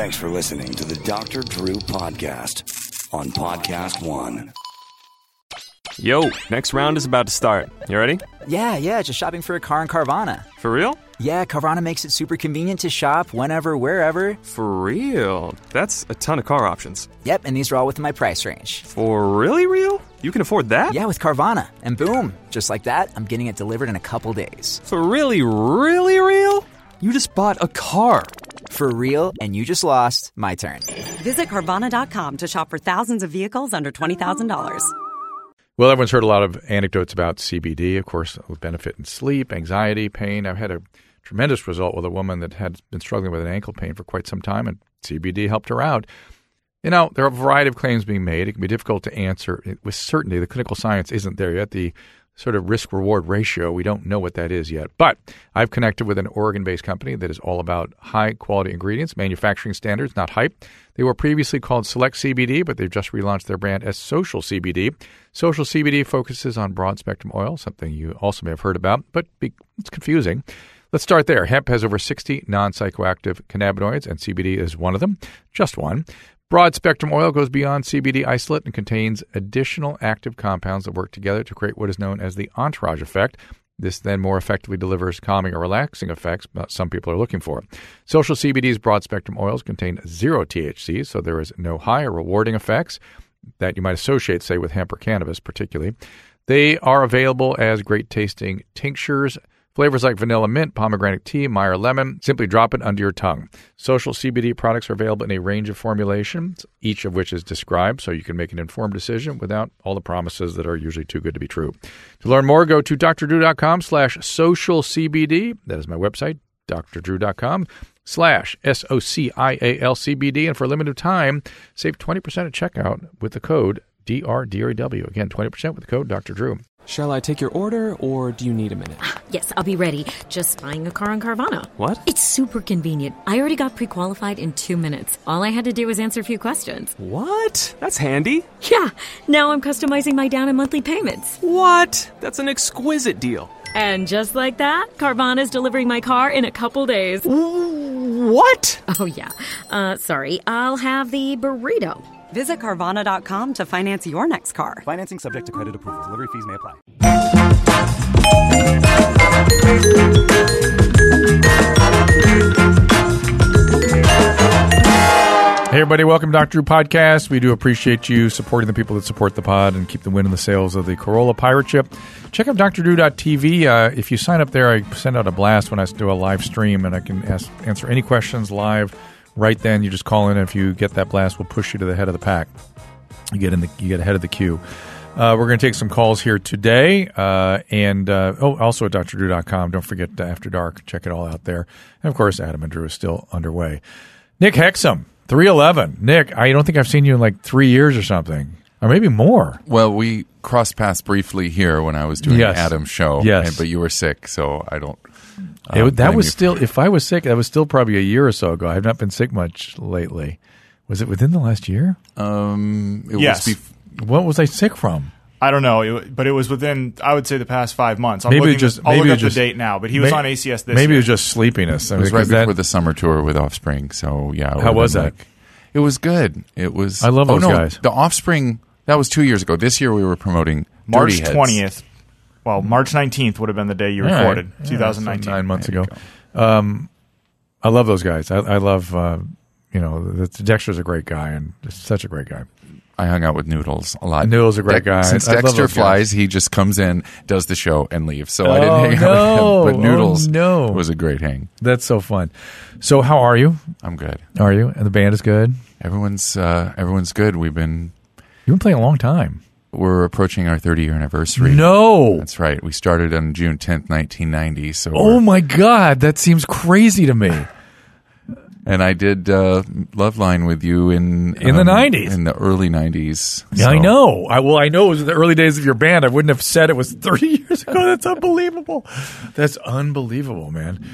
Thanks for listening to the Dr. Drew Podcast on Podcast One. Yo, next round is about to start. You ready? Yeah, yeah, just shopping for a car in Carvana. For real? Yeah, Carvana makes it super convenient to shop whenever, wherever. For real? That's a ton of car options. Yep, and these are all within my price range. For really real? You can afford that? Yeah, with Carvana. And boom, just like that, I'm getting it delivered in a couple days. For really, really real? You just bought a car. For real, and you just lost my turn. Visit Carvana.com to shop for thousands of vehicles under $20,000. Well, everyone's heard a lot of anecdotes about CBD, of course, with benefit in sleep, anxiety, pain. I've had a tremendous result with a woman that had been struggling with an ankle pain for quite some time, and CBD helped her out. You know, there are a variety of claims being made. It can be difficult to answer with certainty. The clinical science isn't there yet. The sort of risk reward ratio, we don't know what that is yet. But I've connected with an Oregon based company that is all about high quality ingredients, manufacturing standards, not hype. They were previously called Select CBD, but they've just relaunched their brand as Social CBD. Social CBD focuses on broad spectrum oil, something you also may have heard about, but it's confusing. Let's start there. Hemp has over 60 non psychoactive cannabinoids, and CBD is one of them, just one. Broad spectrum oil goes beyond CBD isolate and contains additional active compounds that work together to create what is known as the entourage effect. This then more effectively delivers calming or relaxing effects some people are looking for. Social CBD's broad spectrum oils contain zero THC, so there is no high or rewarding effects that you might associate, say, with hemp or cannabis, particularly. They are available as great tasting tinctures Flavors like vanilla mint, pomegranate tea, Meyer lemon, simply drop it under your tongue. Social CBD products are available in a range of formulations, each of which is described so you can make an informed decision without all the promises that are usually too good to be true. To learn more, go to drdrew.com slash social CBD. That is my website, drdrew.com slash S-O-C-I-A-L-C-B-D. And for a limited time, save 20% at checkout with the code DRDRW. Again, 20% with the code Dr. Drew. Shall I take your order or do you need a minute? Yes, I'll be ready. Just buying a car on Carvana. What? It's super convenient. I already got pre qualified in two minutes. All I had to do was answer a few questions. What? That's handy. Yeah, now I'm customizing my down and monthly payments. What? That's an exquisite deal. And just like that, Carvana's delivering my car in a couple days. What? Oh, yeah. Uh, sorry, I'll have the burrito. Visit Carvana.com to finance your next car. Financing subject to credit approval. Delivery fees may apply. Hey, everybody, welcome to Dr. Drew Podcast. We do appreciate you supporting the people that support the pod and keep the win in the sails of the Carolla Pirate Ship. Check out drdrew.tv. Uh, if you sign up there, I send out a blast when I do a live stream, and I can ask, answer any questions live right then. You just call in, and if you get that blast, we'll push you to the head of the pack. You get in the you get ahead of the queue. Uh, we're going to take some calls here today. Uh, and uh, oh, also at drdrew.com. Don't forget After Dark. Check it all out there. And of course, Adam and Drew is still underway. Nick Hexum, 311. Nick, I don't think I've seen you in like three years or something, or maybe more. Well, we crossed paths briefly here when I was doing Yes. Adam's show. Yes. and- but you were sick, so I don't. It- uh, that was you. still, if I was sick, that was still probably a year or so ago. I've not been sick much lately. Was it within the last year? Um, it Yes. was bef- What was I sick from? I don't know, it, but it was within, I would say, the past five months. I'm maybe looking, just I'll maybe look it up just- the date now, but he was May- on ACS this Maybe year. it was just sleepiness. I it was right because that- before the summer tour with Offspring. So yeah, How was been that? like- it was good. It was. I love oh, those no, guys. The Offspring that was two years ago. This year we were promoting March Dirty Heads. 20th. Well, March 19th would have been the day you All right. recorded, Yeah, 2019. so nine months There ago. Um, I love those guys. I, I love, uh, you know, the, Dexter's a great guy and just such a great guy. I hung out with Noodles a lot. Noodles is a great guy. Since I love Dexter those guys. flies, he just comes in, does the show, and leaves. So I Oh, didn't hang out no. with him. But Oh, Noodles no. was a great hang. That's so fun. So, how are you? I'm good. Are you? And the band is good. Everyone's uh, everyone's good. We've been You've been playing a long time. We're approaching our 30 year anniversary. No. That's right. We started on June 10th, 1990. So Oh my God, that seems crazy to me. and I did uh, Loveline with you in In the 90s. in the early 90s. Yeah, I know. I well, I know it was the early days of your band. I wouldn't have said it was 30 years ago. That's unbelievable. That's unbelievable, man.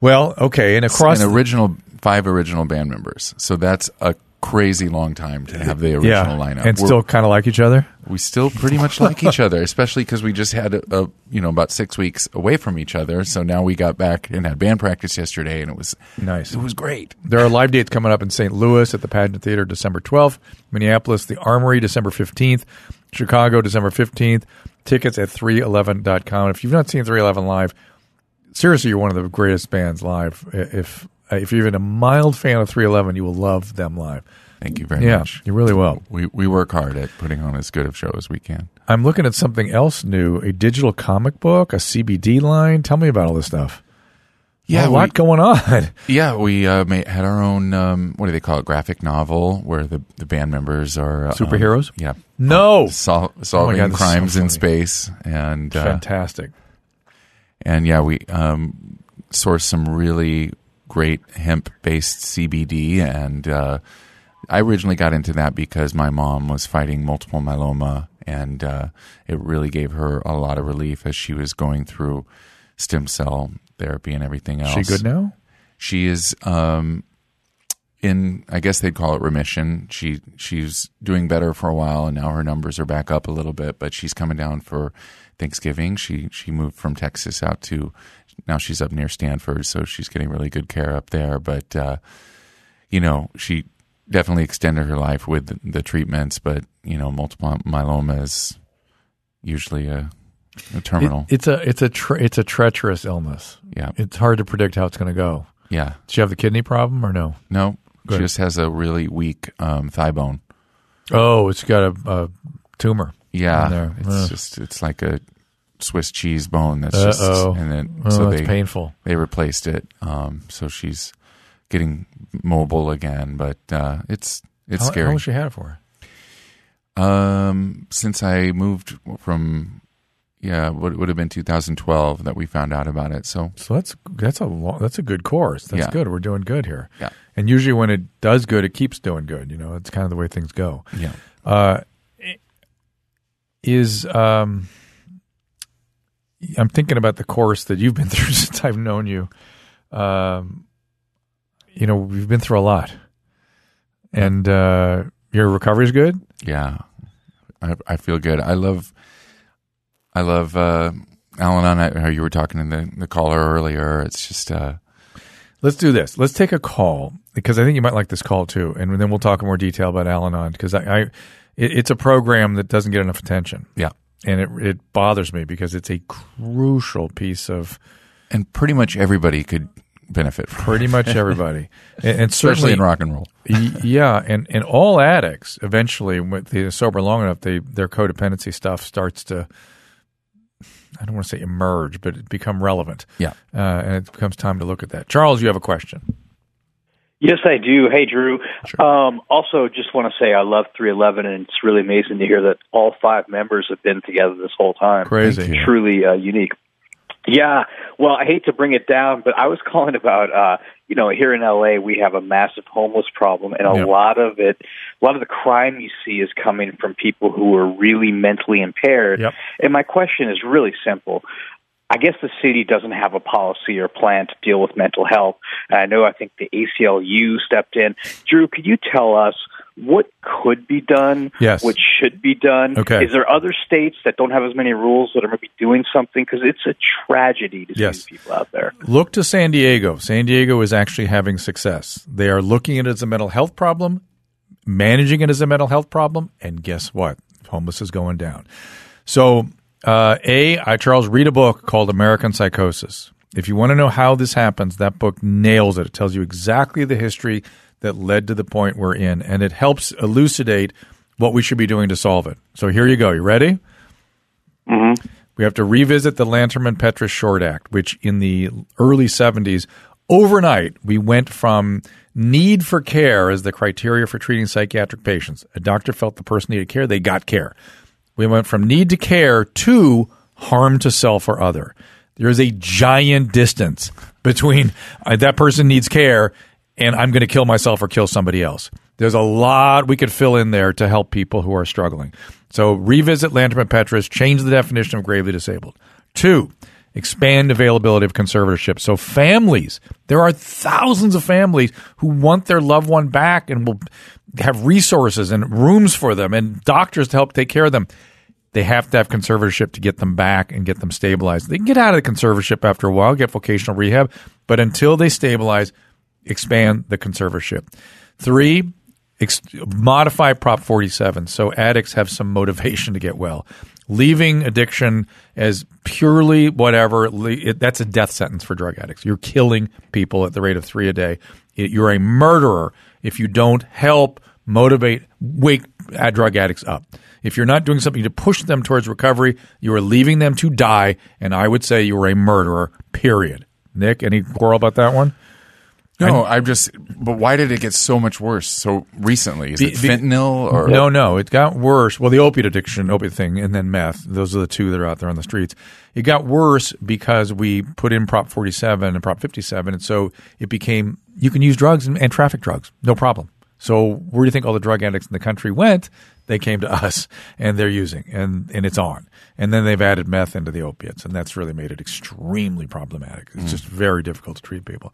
Well, okay, and across an original five original band members. So that's a crazy long time to have the original lineup. and We're- still kind of like each other. we still pretty much like each other, especially because we just had a, a you know about six weeks away from each other. So now we got back and had band practice yesterday, and it was Nice. It was great. There are live dates coming up in St. Louis at the Pageant Theater December 12th, Minneapolis, the Armory December 15th, Chicago December 15th. Tickets at 311.com. If you've not seen 311 live, seriously, you're one of the greatest bands live. If if you're even a mild fan of 311, you will love them live. Thank you very Yeah, much. you really will. We we work hard at putting on as good of show as we can. I'm looking at something else new, a digital comic book, a CBD line. Tell me about all this stuff. Yeah, a lot we- going on. Yeah, we uh, ma- had our own um, what do they call it? Graphic novel where the, the band members are uh, Superheroes? yeah, No. sol- solving Oh this is so crimes in space and uh, Fantastic. and yeah, we um, sourced some really great hemp based CBD, and uh, I originally got into that because my mom was fighting multiple myeloma, and uh, it really gave her a lot of relief as she was going through stem cell therapy and everything else. She good now? She is um, in, I guess they'd call it remission. She she's doing better for a while, and now her numbers are back up a little bit. But she's coming down for Thanksgiving. She she moved from Texas out to now she's up near Stanford, so she's getting really good care up there. But uh, you know, she definitely extended her life with the, the treatments. But you know, multiple myeloma is usually a, a terminal. It- it's a it's a tre- it's a treacherous illness. yeah, It's hard to predict how it's going to go. yeah. Does she have the kidney problem or no? No, Good. she just has a really weak um, thigh bone. Oh, it's got a, a tumor. Yeah, it's Ugh. just it's like a Swiss cheese bone that's just Uh-oh. and then Oh, so that's they painful. they replaced it. Um, so she's getting mobile again, but uh, it's it's how, How scary. long she had it for? um, since I moved from yeah, what would have been 2012 that we found out about it. So So that's that's a long, that's a good course. That's Yeah. good. We're doing good here. Yeah. And usually when it does good, it keeps doing good. You know, it's kind of the way things go. yeah, Uh, is um, I'm thinking about the course that you've been through since I've known you. Um, you know, we've been through a lot, and uh, your recovery's good. yeah, I, I feel good. I love I love uh, Al-Anon how you were talking to the the caller earlier. It's just uh, Let's do this. Let's take a call because I think you might like this call too, and then we'll talk in more detail about Al-Anon because I, I it, it's a program that doesn't get enough attention, yeah. And it it bothers me because it's a crucial piece of and pretty much everybody could benefit from pretty much everybody, and, and especially certainly in rock and roll. Yeah, and, and all addicts eventually, when they're sober long enough, they their codependency stuff starts to. I don't want to say emerge, but it become relevant. Yeah. uh, and it becomes time to look at that. Charles, you have a question. Yes, I do. Hey, Drew. Um, also, just want to say I love 311, and it's really amazing to hear that all five members have been together this whole time. Crazy. Truly uh, unique. Yeah. Well, I hate to bring it down, but I was calling about, uh, you know, here in LA, we have a massive homeless problem, and a Yeah. lot of it, a lot of the crime you see is coming from people who are really mentally impaired. Yep. And my question is really simple. I guess the city doesn't have a policy or plan to deal with mental health. And I know I think the ACLU stepped in. Drew, could you tell us what could be done? Yes. What should be done? Okay. Is there other states that don't have as many rules that are maybe doing something? Because it's a tragedy to Yes. see people out there. Look to San Diego. San Diego is actually having success. They are looking at it as a mental health problem, managing it as a mental health problem, and guess what? Homeless is going down. So, uh, A, I, Charles, read a book called American Psychosis. If you want to know how this happens, that book nails it. It tells you exactly the history that led to the point we're in, and it helps elucidate what we should be doing to solve it. So here you go. You ready? We have to revisit the Lanterman Petris Short Act, which in the early 70s, overnight, we went from need for care as the criteria for treating psychiatric patients. A doctor felt the person needed care, they got care. We went from need to care to harm to self or other. There is a giant distance between uh, that person needs care and I'm going to kill myself or kill somebody else. There's a lot we could fill in there to help people who are struggling. So revisit Lanterman Petris, change the definition of gravely disabled. Two, expand availability of conservatorship. So families, there are thousands of families who want their loved one back and will have resources and rooms for them and doctors to help take care of them. They have to have conservatorship to get them back and get them stabilized. They can get out of the conservatorship after a while, get vocational rehab, but until they stabilize, expand the conservatorship. Three, ex- modify Prop 47 so addicts have some motivation to get well. Leaving addiction as purely whatever it, that's a death sentence for drug addicts. You're killing people at the rate of three a day. It- you're a murderer if you don't help motivate, wake drug addicts up. If you're not doing something to push them towards recovery, you are leaving them to die. And I would say you are a murderer, period. Nick, any quarrel about that one? No, I'm just. But why did it get so much worse so recently? Is Be- it fentanyl or no, no, it got worse. Well, the opiate addiction, opiate thing, and then meth. Those are the two that are out there on the streets. It got worse because we put in Prop 47 and Prop 57, and so it became you can use drugs and, and traffic drugs, no problem. So where do you think all the drug addicts in the country went? They came to us, and they're using, and and it's on. And then they've added meth into the opiates, and that's really made it extremely problematic. It's just very difficult to treat people.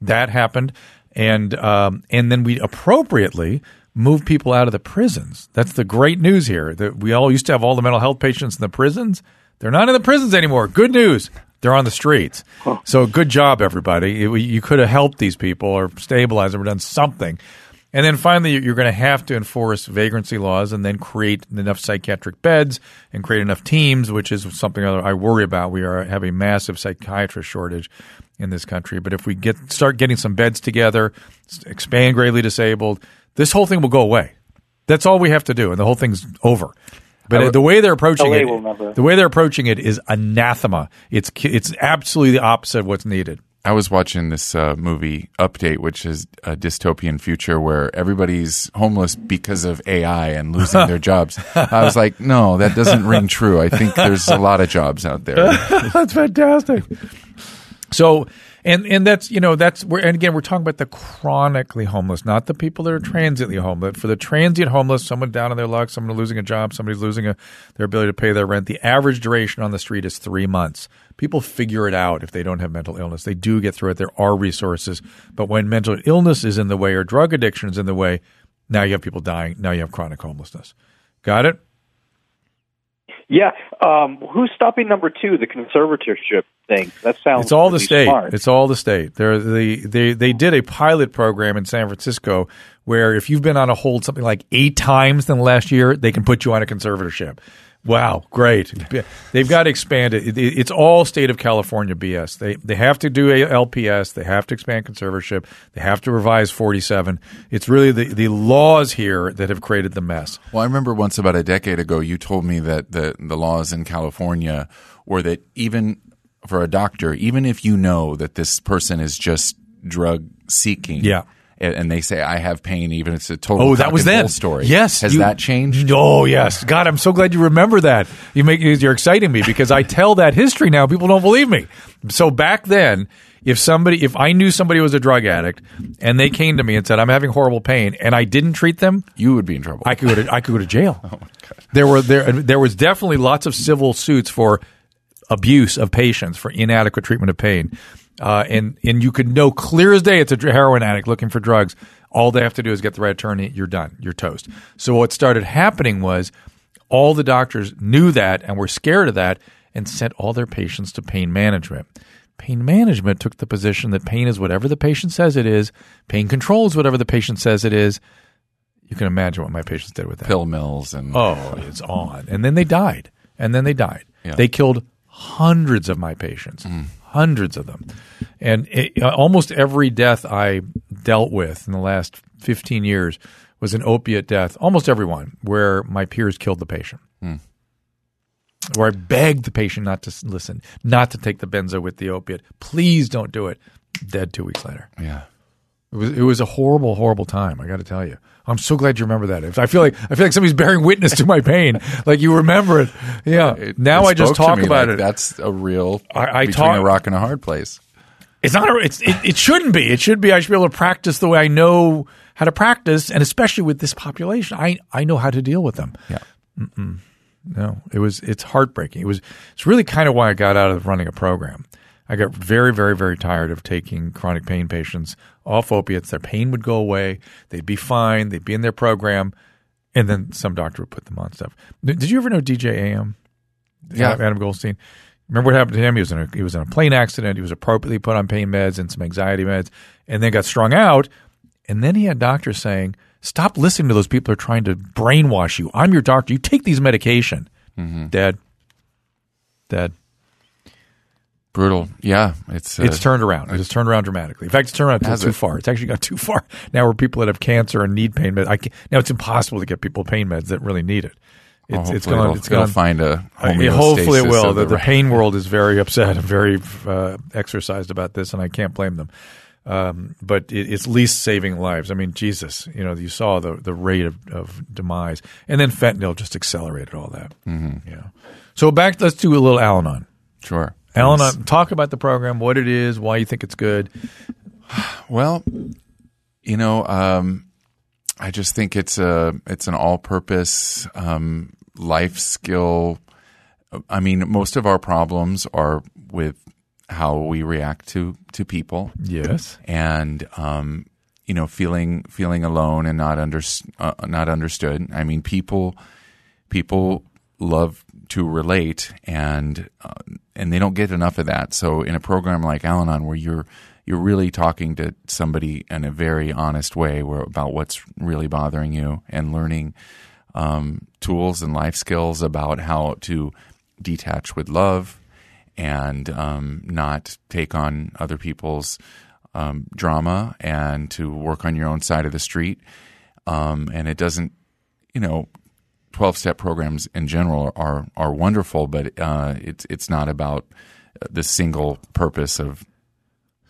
That happened, and um, and then we appropriately move people out of the prisons. That's the great news here. That we all used to have all the mental health patients in the prisons. They're not in the prisons anymore. Good news. They're on the streets. So good job, everybody. You- You could have helped these people or stabilized them or done something. And then finally, you're going to have to enforce vagrancy laws and then create enough psychiatric beds and create enough teams, which is something I worry about. We are have a massive psychiatrist shortage in this country. But if we get start getting some beds together, expand gravely disabled, this whole thing will go away. That's all we have to do, and the whole thing's over. But the way they're approaching LA it, the way they're approaching it is anathema. It's it's absolutely the opposite of what's needed. I was watching this uh, movie Update, which is a dystopian future where everybody's homeless because of AI and losing their jobs. I was like, no, that doesn't ring true. I think there's a lot of jobs out there. that's fantastic. So, and and that's you know that's where and again we're talking about the chronically homeless, not the people that are transiently homeless. For the transient homeless, someone down on their luck, someone losing a job, somebody's losing a, their ability to pay their rent. The average duration on the street is three months. People figure it out if they don't have mental illness. They do get through it. There are resources, but when mental illness is in the way or drug addiction is in the way, now you have people dying. Now you have chronic homelessness. Got it? Yeah. Um, who's stopping number two, the conservatorship thing? That sounds It's all the state. smart. It's all the state. They're, they they they did a pilot program in San Francisco where if you've been on a hold something like eight times in the last year, they can put you on a conservatorship. Wow, great! They've got to expand it. It- It's all state of California BS. They they have to do a LPS. They have to expand conservatorship. They have to revise forty seven. It's really the the laws here that have created the mess. Well, I remember once about a decade ago, you told me that the, the laws in California were that even for a doctor, even if you know that this person is just drug seeking, Yeah. And, they say I have pain, even if it's a total Oh, that was then. story. Yes, has you- that changed? Oh, yes. God, I'm so glad you remember that. You make you're exciting me because I tell that history now. People don't believe me. So back then, if somebody, if I knew somebody was a drug addict and they came to me and said I'm having horrible pain and I didn't treat them, You would be in trouble. I could go to I could go to jail. Oh god. There were there there was definitely lots of civil suits for abuse of patients for inadequate treatment of pain. Uh, and and you could know clear as day it's a heroin addict looking for drugs. All they have to do is get the right attorney. You're done. You're toast. So what started happening was all the doctors knew that and were scared of that and sent all their patients to pain management. Pain management took the position that pain is whatever the patient says it is. Pain control is whatever the patient says it is. You can imagine what my patients did with that. Pill mills and Oh, it's on. And then they died. And then they died. Yeah. They killed hundreds of my patients, hundreds of them. And it, uh, almost every death I dealt with in the last 15 years was an opiate death, almost everyone, where my peers killed the patient. Where I begged the patient not to listen, not to take the benzo with the opiate. Please don't do it. Dead two weeks later. yeah. It was it was a horrible, horrible time. I got to tell you. I'm so glad you remember that. I feel like I feel like somebody's bearing witness to my pain. like you remember it. Yeah. It- now it I just talk about like it. That's a real I- I between talk- a rock and a hard place. It's not. A, it's it, it shouldn't be. It should be. I should be able to practice the way I know how to practice, and especially with this population, I I know how to deal with them. Yeah. No, it was. It's heartbreaking. It was. It's really kind of why I got out of running a program. I got very, very, very tired of taking chronic pain patients off opiates. Their pain would go away. They'd be fine. They'd be in their program. And then some doctor would put them on stuff. Did you ever know DJ AM? Yeah. Adam Goldstein. Remember what happened to him? He was in a he was in a plane accident. He was appropriately put on pain meds and some anxiety meds, and then got strung out. And then he had doctors saying, "Stop listening to those people who are trying to brainwash you. I'm your doctor. You take these medication." Mm-hmm. Dead. Dead. Brutal. Yeah, it's uh, it's turned around. It's turned around dramatically. In fact, it's turned around too it? far. It's actually got too far now. Where people that have cancer and need pain meds, I now it's impossible to get people pain meds that really need it. Well, It's, it's hopefully gone. it'll- It's it'll gone. find a yeah, hopefully it will. The, the pain world is very upset and very uh, exercised about this, and I can't blame them. Um, but it, it's least saving lives. I mean, Jesus, you know, you saw the the rate of, of demise, and then fentanyl just accelerated all that. Mhm. Yeah. So back, let's do a little Al-Anon. Sure. Al-Anon, talk about the program, what it is, why you think it's good. Well, you know, um, I just think it's a it's an all-purpose um, life skill. I mean, most of our problems are with how we react to to people. Yes, and um, you know, feeling feeling alone and not under uh, not understood. I mean, people people love to relate and uh, and they don't get enough of that. So in a program like Al-Anon where you're you're really talking to somebody in a very honest way where, about what's really bothering you and learning um, tools and life skills about how to detach with love and um, not take on other people's um, drama and to work on your own side of the street. Um, and it doesn't, you know, 12 step programs in general are, are wonderful, but uh, it's, it's not about the single purpose of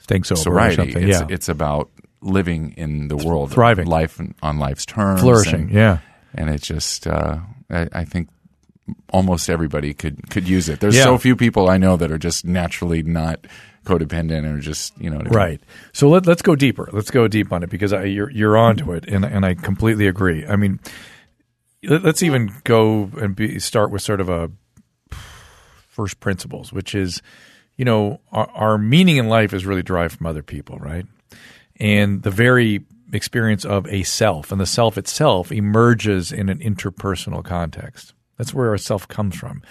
sober or sobriety. something, It's, yeah. it's about living in the world, Thriving. life on life's terms, Flourishing, and- yeah. And it's just, uh, I, I think almost everybody could could use it. There's Yeah. so few people I know that are just naturally not codependent or just you know what I mean? Right. So let, let's go deeper. Let's go deep on it because I, you're you're onto it, and and I completely agree. I mean, let, us even go and be, start with sort of a first principles, which is, you know, our, our meaning in life is really derived from other people, right? And the very experience of a self and the self itself emerges in an interpersonal context. That's where our self comes from.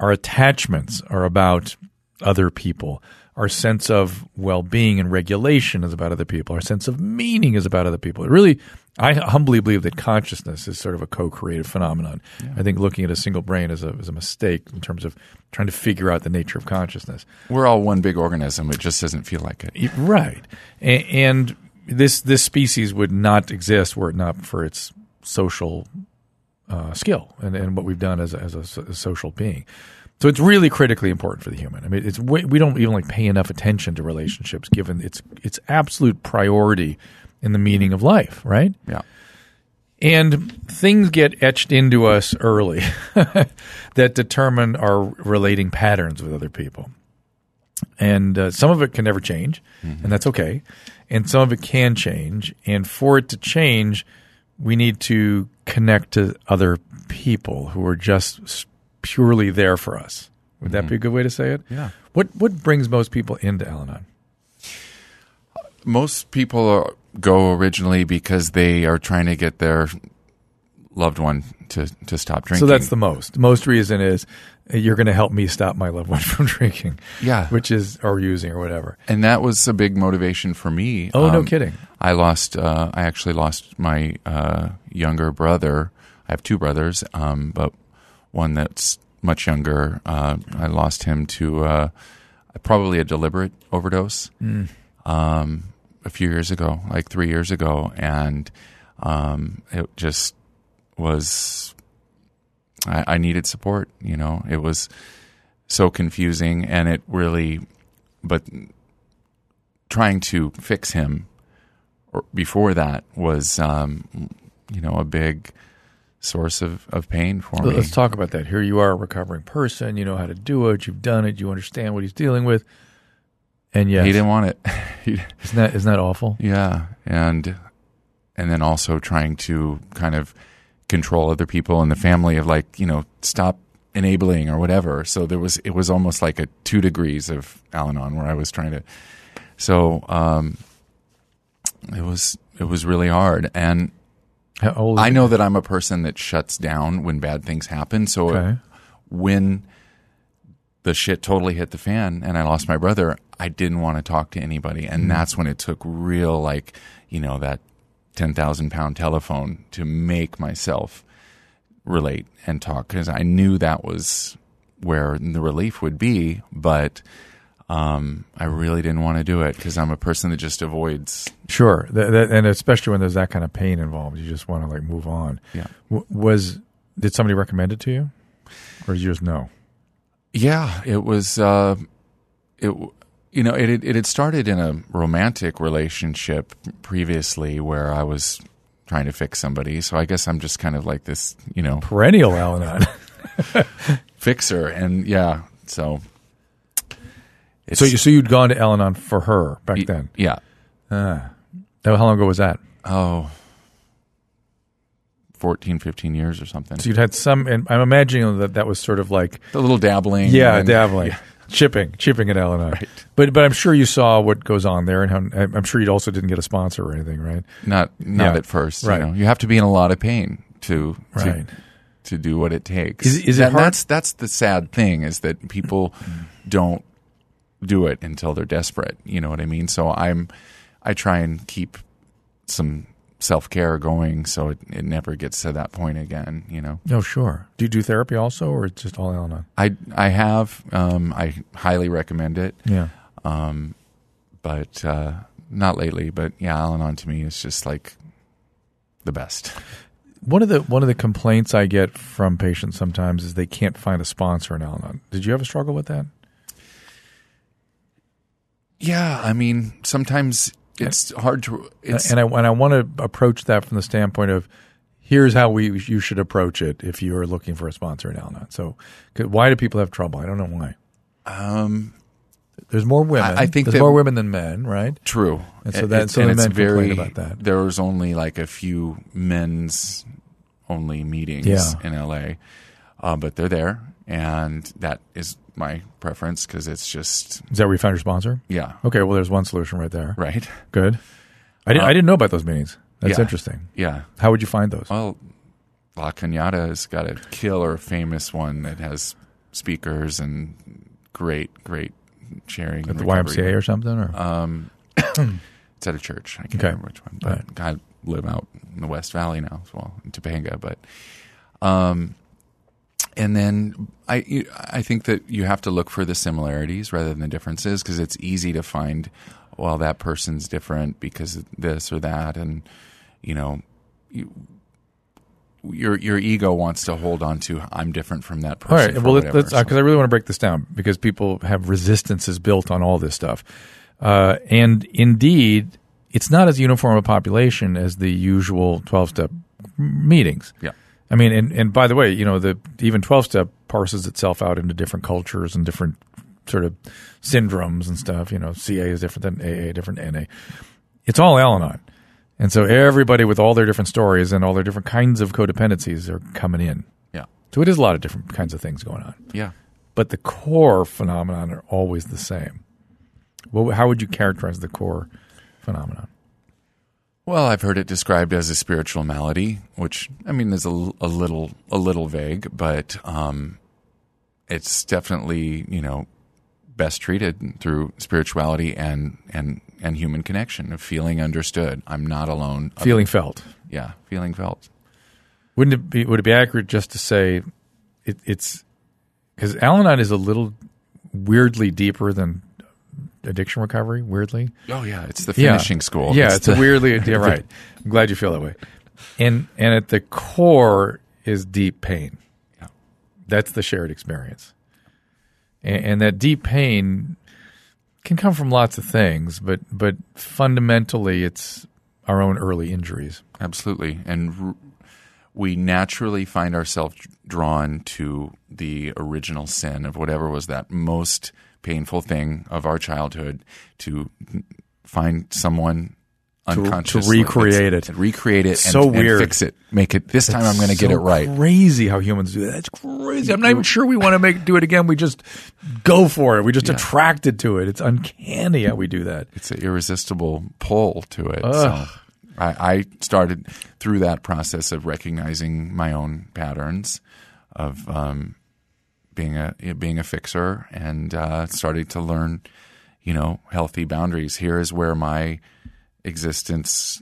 Our attachments are about other people. Our sense of well being and regulation is about other people. Our sense of meaning is about other people. It really, I humbly believe that consciousness is sort of a co creative phenomenon. I think looking at a single brain is a, is a mistake in terms of trying to figure out the nature of consciousness. We're all one big organism. It just doesn't feel like it. Right. A- And this this species would not exist were it not for its social uh, skill and, and what we've done as a, as a, a social being. So it's really critically important for the human. I mean, it's we we don't even like pay enough attention to relationships, given its its absolute priority in the meaning mm. of life. Right. Yeah. And things get etched into us early that determine our relating patterns with other people. And uh, some of it can never change, mm-hmm. and that's okay. And some of it can change. And for it to change, we need to connect to other people who are just purely there for us. Would that mm-hmm. be a good way to say it? Yeah. What What brings most people into Al-Anon? Most people are, go originally because they are trying to get their loved one to, to stop drinking. So that's the most. Most reason is you're going to help me stop my loved one from drinking. Yeah. Which is, or using or whatever. and that was a big motivation for me. Oh, no Um, kidding. I lost. Uh, I actually lost my uh, younger brother. I have two brothers, um, but one that's much younger. Uh, I lost him to uh, probably a deliberate overdose Mm. um, a few years ago, like three years ago, and um, it just was. I, I needed support. You know, it was so confusing, and it really, but trying to fix him before that was um, you know a big source of, of pain for me. Let's talk about that. Here you are, a recovering person. You know how to do it. You've done it. You understand what he's dealing with. And yes, He didn't want it. He- isn't that isn't that awful? yeah, and and then also trying to kind of control other people in the family of like you know stop enabling or whatever. So there was it was almost like a two degrees of Al-Anon where I was trying to. So um, it was it was really hard, and I know that I'm a person that shuts down when bad things happen. So Okay. when the shit totally hit the fan and I lost my brother, I didn't want to talk to anybody, and that's when it took real like you know that ten thousand pound telephone to make myself relate and talk because I knew that was where the relief would be, but. Um, I really didn't want to do it because I'm a person that just avoids. Sure, Th- that- and especially when there's that kind of pain involved, you just want to like move on. Yeah. W- was did somebody recommend it to you, or did you just know? Yeah, it was. Uh, it you know it had, it had started in a romantic relationship previously where I was trying to fix somebody. So I guess I'm just kind of like this, you know, Perennial Al-Anon. fixer. And yeah, so it's, so you so you'd gone to Al-Anon for her back y- then. yeah. Ah. Now, how long ago was that? Oh. 14, 15 years or something. So you'd had some, and I'm imagining that that was sort of like a little dabbling. yeah, and- dabbling, yeah. Chipping, chipping at Al-Anon. Right. But but I'm sure you saw what goes on there, and how, I'm sure you also didn't get a sponsor or anything, right? Not not Yeah. at first. Right. You know, you have to be in a lot of pain to to, Right. to do what it takes. Is- is it And hard- That's that's the sad thing is that people don't do it until they're desperate. You know what I mean? So I'm I try and keep some self care going so it, it never gets to that point again. You know. No, sure. Do you do therapy also, or it's just all Al-Anon? I I have um, I highly recommend it. Yeah. Um, but uh, not lately. But yeah, Al-Anon to me is just like the best. One of the one of the complaints I get from patients sometimes is they can't find a sponsor in Al-Anon. Did you ever struggle with that? Yeah, I mean, sometimes it's hard to. It's and I and I want to approach that from the standpoint of here's how we you should approach it if you are looking for a sponsor in Al-Anon. So, 'cause why do people have trouble? I don't know why. um, There's more women. I- I think there's that- more women than men, right? true, And so It- that- so and men complain very about that. There was only like a few men's only meetings Yeah. in LA, uh, but they're there, and that is my preference because it's just Is that where you found your sponsor? yeah, Okay, well, there's one solution right there. right, Good. I didn't, Uh, I didn't know about those meetings. That's yeah. interesting. yeah. How would you find those? Well, La Cañada has got a killer famous one that has speakers and great, great sharing. At the recovery. YMCA or something? Or Um, it's at a church. I can't Okay. remember which one. But Right. I live out in the West Valley now as well, in Topanga. But, um, and then I I think that you have to look for the similarities rather than the differences because it's easy to find well that person's different because of this or that, and you know you. Your your ego wants to hold on to I'm different from that person. All right. Well, whatever, let's so- because I really want to break this down because people have resistances built on all this stuff, uh, and indeed, it's not as uniform a population as the usual twelve-step meetings. Yeah. I mean, and, and by the way, you know, the even twelve-step parses itself out into different cultures and different sort of syndromes and stuff. You know, CA is different than AA, different NA. It's all Al-Anon. And so everybody with all their different stories and all their different kinds of codependencies are coming in. yeah So it is a lot of different kinds of things going on. yeah But the core phenomenon are always the same. Well, how would you characterize the core phenomenon? Well, I've heard it described as a spiritual malady, which I mean is a, a little a little vague, but um, it's definitely you know best treated through spirituality and and and human connection of feeling understood. I'm not alone. Feeling felt. yeah, feeling felt. Wouldn't it be? Would it be accurate just to say it, it's because Al-Anon is a little weirdly deeper than addiction recovery? Weirdly, Oh yeah, it's the finishing school. Yeah, it's, a weirdly yeah, right. I'm glad you feel that way. And and at the core is deep pain. Yeah. That's the shared experience. And, and that deep pain can come from lots of things, but but fundamentally it's our own early injuries. Absolutely. And r- we naturally find ourselves drawn to the original sin of whatever was that most painful thing of our childhood to find someone unconsciously To recreate it. recreate it, and, So and weird. fix it, make it. This time I'm going to get it right. Crazy how humans do that. It's crazy. I'm not even sure we want to make do it again. We just go for it. We just attracted to it. It's uncanny how we do that. It's an irresistible pull to it. Ugh. So I, I started through that process of recognizing my own patterns of um, being a being a fixer and uh, started to learn, you know, healthy boundaries. Here is where my existence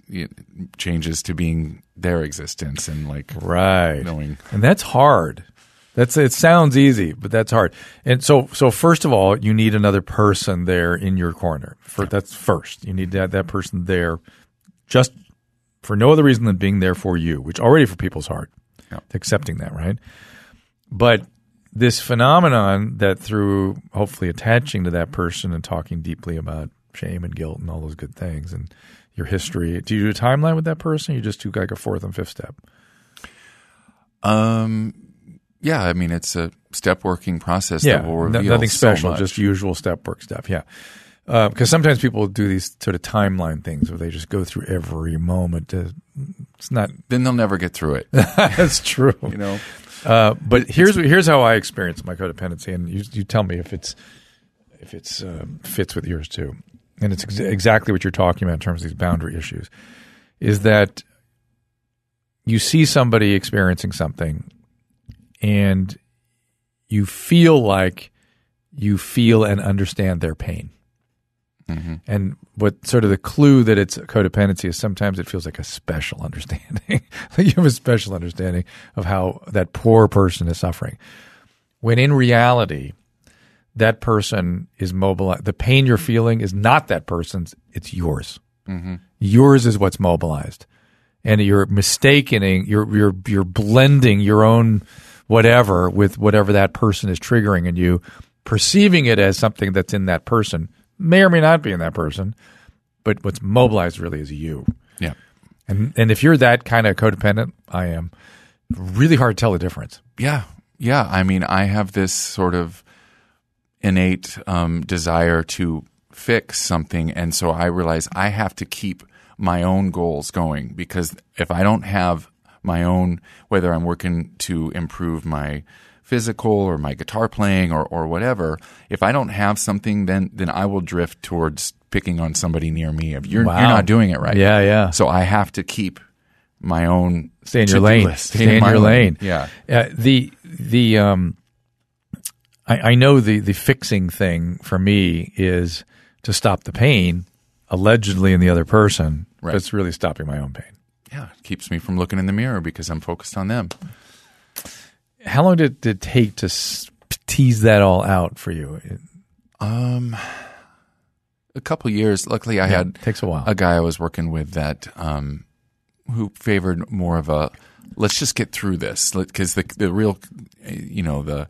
changes to being their existence and like Right. knowing And that's hard. That's it sounds easy, but that's hard. And so so first of all, you need another person there in your corner. For that's first. You need that that person there just for no other reason than being there for you, which already for people's hard. Yeah. Accepting that, right? But this phenomenon that through hopefully attaching to that person and talking deeply about shame and guilt and all those good things and your history. Do you do a timeline with that person? Or you just do like a fourth and fifth step. um yeah i mean it's a step working process that will reveal nothing so special, much. just usual step work stuff. Yeah, because sometimes people do these sort of timeline things where they just go through every moment. To, it's not. then they'll never get through it That's true. you know Uh, but here's here's how I experience my codependency, and you you tell me if it's if it's um, fits with yours too. And it's ex- exactly what you're talking about in terms of these boundary issues. Is that you see somebody experiencing something, and you feel like you feel and understand their pain. Mm-hmm. And what sort of the clue that it's codependency is sometimes it feels like a special understanding. like you have a special understanding of how that poor person is suffering. When in reality, that person is mobilized. The pain you're feeling is not that person's, it's yours. Mm-hmm. Yours is what's mobilized. And you're mistaking, you're, you're, you're blending your own whatever with whatever that person is triggering in you, perceiving it as something that's in that person, may or may not be in that person, but what's mobilized really is you. yeah And and if you're that kind of codependent, I am, really hard to tell the difference. Yeah, yeah. I mean, I have this sort of innate um, desire to fix something, and so I realize I have to keep my own goals going because if I don't have my own, whether I'm working to improve my physical or my guitar playing or, or whatever, if I don't have something, then then I will drift towards picking on somebody near me. If you're Wow. you're not doing it right, Yeah, yeah. So I have to keep my own Stay in your lane. list. Stay in my your lane. Yeah. Uh, the the um, I, I know the the fixing thing for me is to stop the pain, allegedly in the other person, Right. but it's really stopping my own pain. yeah, it keeps me from looking in the mirror because I'm focused on them. How long did, did it take to s- tease that all out for you? It Um, a couple years. Luckily, I Yeah, had takes a while. A guy I was working with that um, who favored more of a let's just get through this because the the real you know the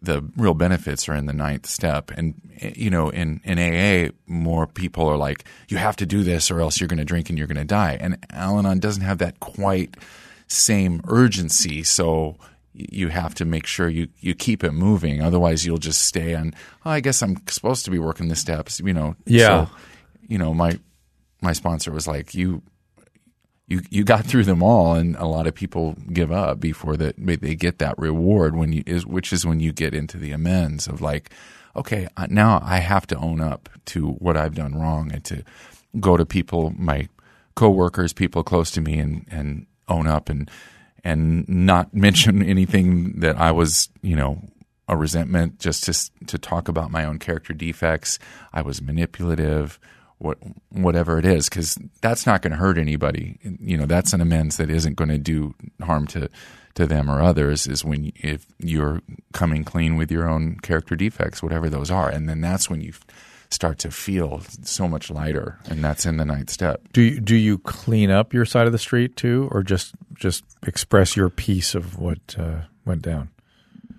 the real benefits are in the ninth step and you know in in AA more people are like you have to do this or else you're going to drink and you're going to die and Al-Anon doesn't have that quite same urgency so you have to make sure you, you keep it moving. Otherwise, you'll just stay on. Oh, I guess I'm supposed to be working the steps. You know. Yeah. So, you know, my my sponsor was like, you you you got through them all, and a lot of people give up before that they get that reward when you is which is when you get into the amends of like, okay, now I have to own up to what I've done wrong and to go to people, my coworkers, people close to me, and and own up and and not mention anything that I was, you know, a resentment. Just to to talk about my own character defects. I was manipulative, what whatever it is, because that's not going to hurt anybody. You know, that's an amends that isn't going to do harm to to them or others. Is when if you're coming clean with your own character defects, whatever those are, and then that's when you start to feel so much lighter, and that's in the ninth step. Do you, do you clean up your side of the street too, or just just express your piece of what uh, went down?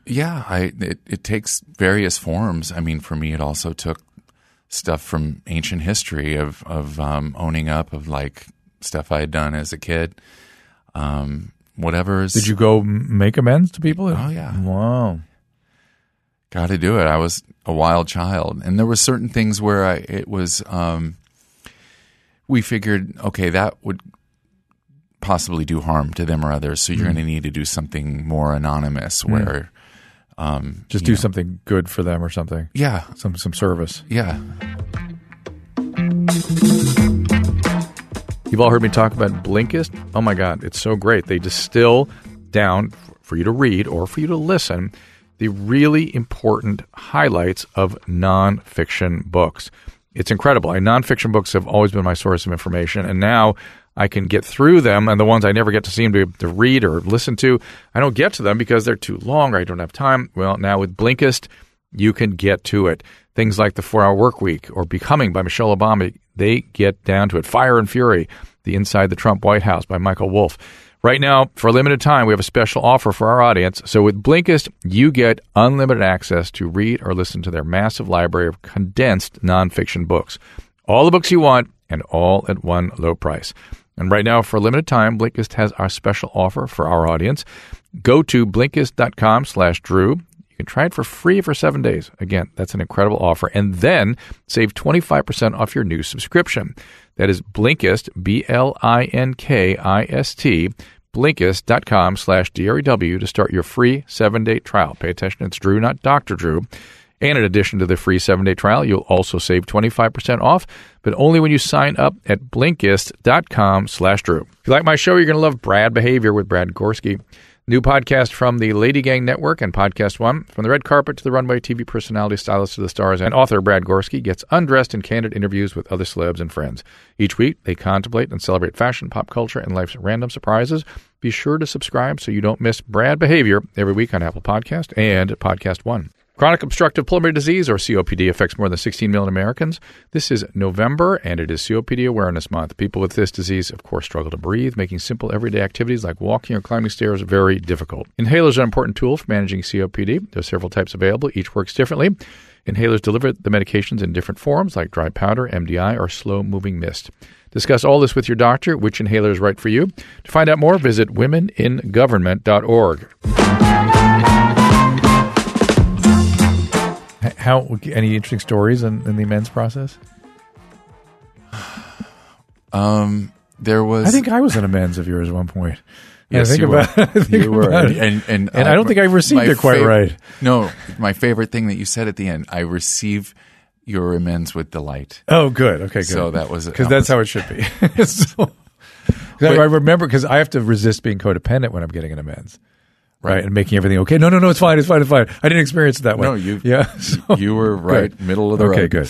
Yeah, I it, it takes various forms. I mean, for me, it also took stuff from ancient history of of um, owning up of like stuff I had done as a kid. Um, whatever is Did you go make amends to people? Oh, yeah. Wow. Got to do it. I was a wild child, and there were certain things where I it was. Um, we figured, okay, that would possibly do harm to them or others. So you're Mm. going to need to do something more anonymous, where um, Just do know- something good for them or something. Yeah, Some some service. yeah. You've all heard me talk about Blinkist. Oh my God, it's so great. They distill down for you to read or for you to listen the really important highlights of nonfiction books. It's incredible. I, nonfiction books have always been my source of information, and now I can get through them. And the ones I never get to seem to, to read or listen to, I don't get to them because they're too long or I don't have time. Well, now with Blinkist, you can get to it. Things like the Four Hour Work Week or Becoming by Michelle Obama, they get down to it. Fire and Fury, The Inside the Trump White House by Michael Wolff. Right now, for a limited time, we have a special offer for our audience. So with Blinkist, you get unlimited access to read or listen to their massive library of condensed nonfiction books. All the books you want and all at one low price. And right now, for a limited time, Blinkist has our special offer for our audience. Go to Blinkist.com slash Drew. Can try it for free for seven days. Again, that's an incredible offer. And then save 25% off your new subscription. That is Blinkist, B L I N K I S T, Blinkist.com slash DREW to start your free seven day trial. Pay attention, it's Drew, not Dr. Drew. And in addition to the free seven day trial, you'll also save 25% off, but only when you sign up at Blinkist.com slash Drew. If you like my show, you're going to love Brad Behavior with Brad Goreski. New podcast from the Lady Gang Network and Podcast One. From the red carpet to the runway, TV personality, stylist to the stars, and author Brad Goreski gets undressed in candid interviews with other celebs and friends. Each week, they contemplate and celebrate fashion, pop culture, and life's random surprises. Be sure to subscribe so you don't miss Brad Behavior every week on Apple Podcast and Podcast One. Chronic obstructive pulmonary disease, or COPD, affects more than 16 million Americans. This is November, and it is COPD Awareness Month. People with this disease, of course, struggle to breathe, making simple everyday activities like walking or climbing stairs very difficult. Inhalers are an important tool for managing COPD. There are several types available, each works differently. Inhalers deliver the medications in different forms, like dry powder, MDI, or slow moving mist. Discuss all this with your doctor, which inhaler is right for you. To find out more, visit womeningovernment.org. How any interesting stories in, in the amends process? Um, there was. I think I was an amends of yours at one point. Yes, I think you about, were. I think You were. it. And, and, and I don't think I received it quite fav- right. No, my favorite thing that you said at the end, I receive your amends with delight. Oh, good. Okay, good. So that was because that's how it should be. so, I I remember because I have to resist being codependent when I'm getting an amends, right, and making everything okay. No, no, no, it's fine, it's fine, it's fine. I didn't experience it that way. No, you- yeah, so- you were right, Good. middle of the road. okay, road. good.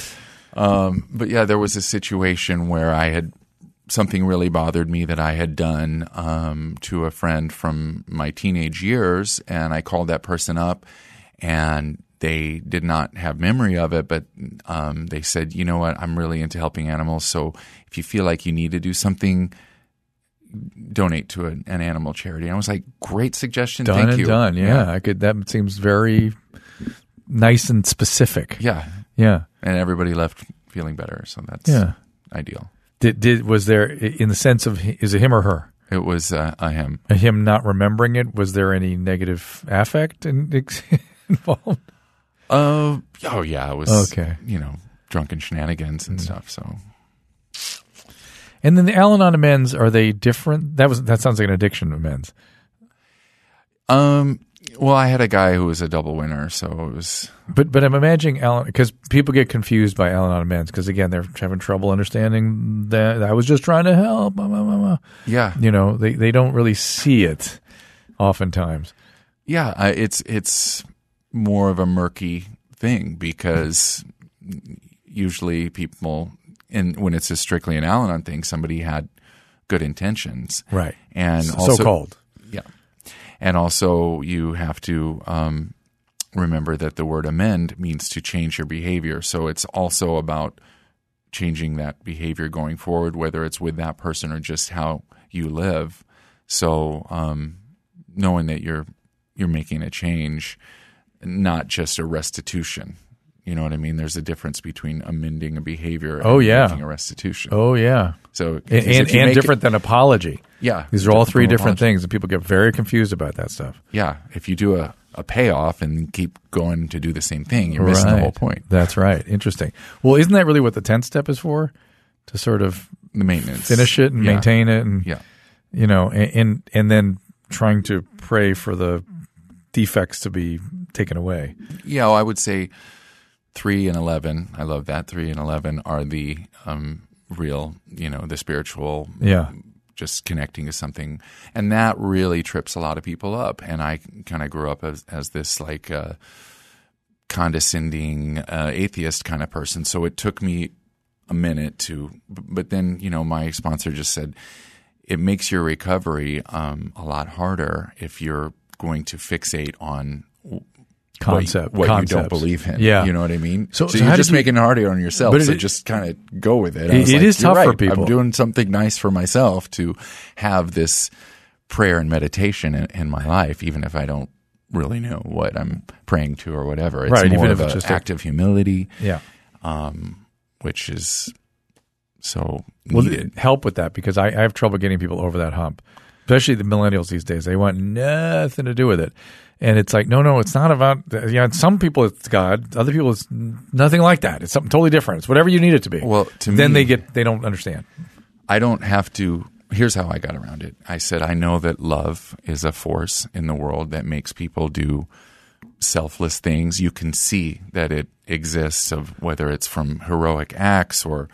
Um, but yeah, there was a situation where I had something really bothered me that I had done um, to a friend from my teenage years, and I called that person up, and they did not have memory of it, but um, they said, "You know what? I'm really into helping animals, so if you feel like you need to do something." Donate to an, an animal charity. And I was like, "Great suggestion, Done thank and you." done. Yeah, I could. That seems very nice and specific. yeah, yeah. and everybody left feeling better, so that's Yeah. ideal. Did did was there in the sense of is it him or her? It was uh, a him. Him not remembering it. Was there any negative affect in, involved? Uh, oh yeah, it was Okay. You know, drunken shenanigans and stuff. So And then the Al-Anon amends are they different? That was that sounds like an addiction amends. Um, well, I had a guy who was a double winner, so it was. But but I'm imagining Alan because people get confused by Al-Anon amends because again they're having trouble understanding that I was just trying to help. blah, blah, blah, blah. Yeah, You know they they don't really see it oftentimes. yeah. I, it's it's more of a murky thing because usually people, and when it's a strictly an Al-Anon thing, somebody had good intentions, Right. And So also, called. Yeah. And also, you have to um, remember that the word amend means to change your behavior. So it's also about changing that behavior going forward, whether it's with that person or just how you live. So um, knowing that you're you're making a change, not just a restitution. You know what I mean? There's a difference between amending a behavior Oh, yeah. making a restitution. Oh yeah. So And and, and make it- different than apology. Yeah, These are all three different apology. things, and people get very confused about that stuff. Yeah, if you do a, a payoff and keep going to do the same thing, you're missing the whole point. That's right. Interesting. Well, isn't that really what the tenth step is for? To sort of the maintenance. finish it and Yeah. maintain it, and Yeah. you know, and, and and then trying to pray for the defects to be taken away. Yeah, well, I would say three and eleven. I love that. Three and eleven are the um, real, you know, the spiritual. Yeah. Just connecting to something, and that really trips a lot of people up. And I kind of grew up as as this like uh, condescending uh, atheist kind of person, so it took me a minute to. But then, you know, my sponsor just said it makes your recovery um, a lot harder if you're going to fixate on Concept, what, what you don't believe in. Yeah. you know what I mean. So- So, so you're just you- making it harder on yourself. But so just kind of go with it. It- it like, is "You're tough for people." I'm doing something nice for myself to have this prayer and meditation in, in my life, even if I don't really know what I'm praying to or whatever. It's Right, more even of an act of humility, Yeah. um, which is so Well, help with that because I, I have trouble getting people over that hump, especially the millennials these days. They want nothing to do with it. And it's like, no, no, it's not about, yeah, some people it's God, other people it's nothing like that. It's something totally different. It's whatever you need it to be. Well, to then me- they get, they don't understand. I don't have to. Here's how I got around it. I said, I know that love is a force in the world that makes people do selfless things. You can see that it exists, of whether it's from heroic acts or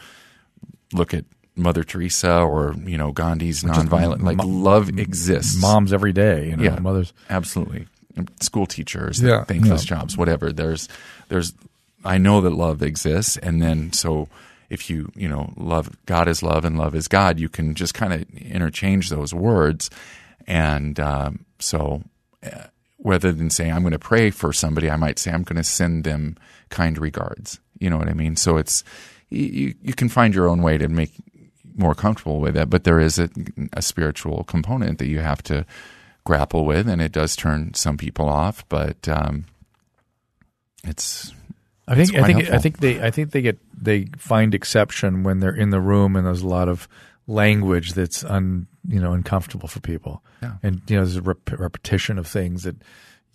look at Mother Teresa or you know Gandhi's nonviolent. Like love exists. Moms every day, you know, yeah, mothers. absolutely. School teachers, Yeah, thankless yeah. jobs, whatever. There's, there's. I know that love exists, and then so if you you know love God is love and love is God, you can just kind of interchange those words, and um, so uh, rather than saying I'm going to pray for somebody, I might say I'm going to send them kind regards. You know what I mean? So it's you you can find your own way to make more comfortable with it, but there is a, a spiritual component that you have to grapple with, and it does turn some people off. But um, it's I think I think I think they I think they get they find exception when they're in the room and there's a lot of language that's un you know uncomfortable for people. Yeah. And you know there's a rep- repetition of things that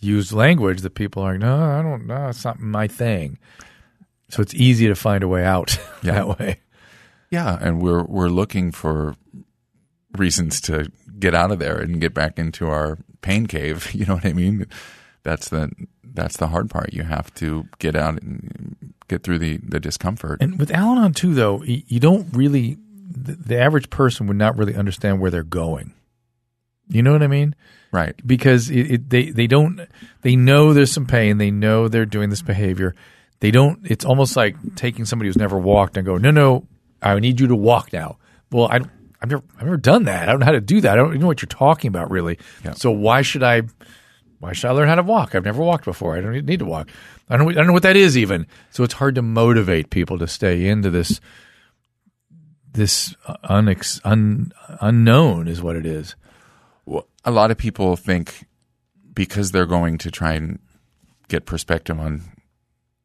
use language that people are like, no, I don't know, it's not my thing. So it's easy to find a way out Yeah. that way. Yeah, and we're we're looking for reasons to get out of there and get back into our pain cave. You know what I mean? That's the that's the hard part. You have to get out and get through the the discomfort. And with Al-Anon too, though, you don't really the, the average person would not really understand where they're going. You know what I mean? right. because it, it, they they don't they know there's some pain. They know they're doing this behavior. They don't. It's almost like taking somebody who's never walked and go, no, no, I need you to walk now. Well, I, I've never I've never done that. I don't know how to do that. I don't even know what you're talking about really. Yeah. So why should I? Why should I learn how to walk? I've never walked before. I don't need to walk. I don't. I don't know what that is even. So it's hard to motivate people to stay into this. This uh, unex, un, unknown is what it is. Well, a lot of people think because they're going to try and get perspective on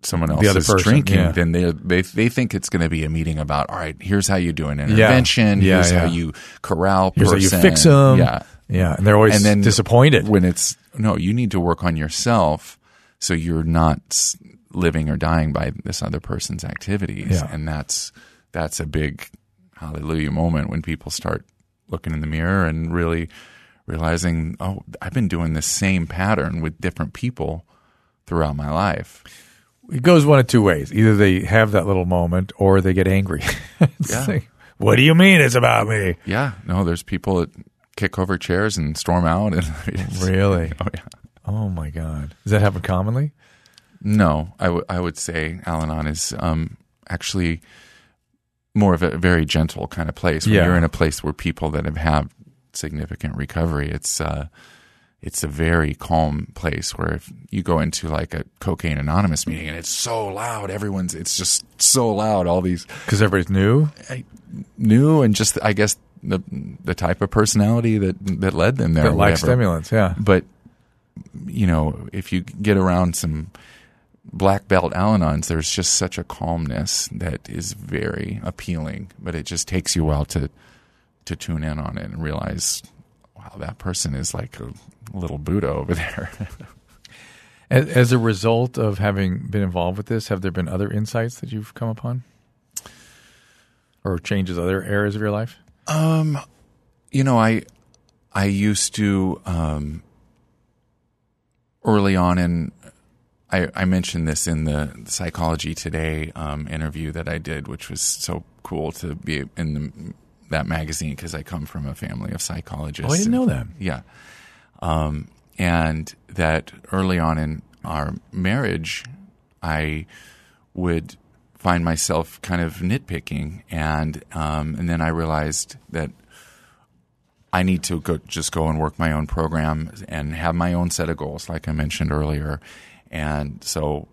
someone The other else's person, drinking, yeah. then they they they think it's going to be a meeting about all right. Here's how you do an intervention. Yeah, here's yeah. how you corral. Here's how person. you fix them. Yeah, yeah, and they're always and then disappointed. when it's no. You need to work on yourself so you're not living or dying by this other person's activities, Yeah. and that's that's a big hallelujah moment when people start looking in the mirror and really realizing, oh, I've been doing the same pattern with different people throughout my life. It goes one of two ways. Either they have that little moment or they get angry. Yeah. like, what do you mean it's about me? Yeah, no, there's people that kick over chairs and storm out, and Really? oh yeah. Oh my God. Does that happen commonly? No, I, w- I would say Al Anon is um, actually more of a very gentle kind of place. When Yeah. you're in a place where people that have had significant recovery, it's uh, it's a very calm place. Where if you go into like a cocaine anonymous meeting and it's so loud, everyone's it's just so loud. All these Because everybody's new? new and just I guess the the type of personality that that led them there. That like stimulants, yeah. But you know, if you get around some black belt Al-Anons, there's just such a calmness that is very appealing. But it just takes you a while to to tune in on it and realize, wow, that person is like a little Buddha over there. As, as a result of having been involved with this, have there been other insights that you've come upon? or changes other areas of your life? Um, you know, I I used to um, early on in I, I mentioned this in the Psychology Today um, interview that I did, which was so cool to be in the, that magazine because I come from a family of psychologists. Oh, I didn't know that. Yeah, um, and that early on in our marriage, I would find myself kind of nitpicking, and um, and then I realized that I need to go, just go and work my own program and have my own set of goals, like I mentioned earlier, and so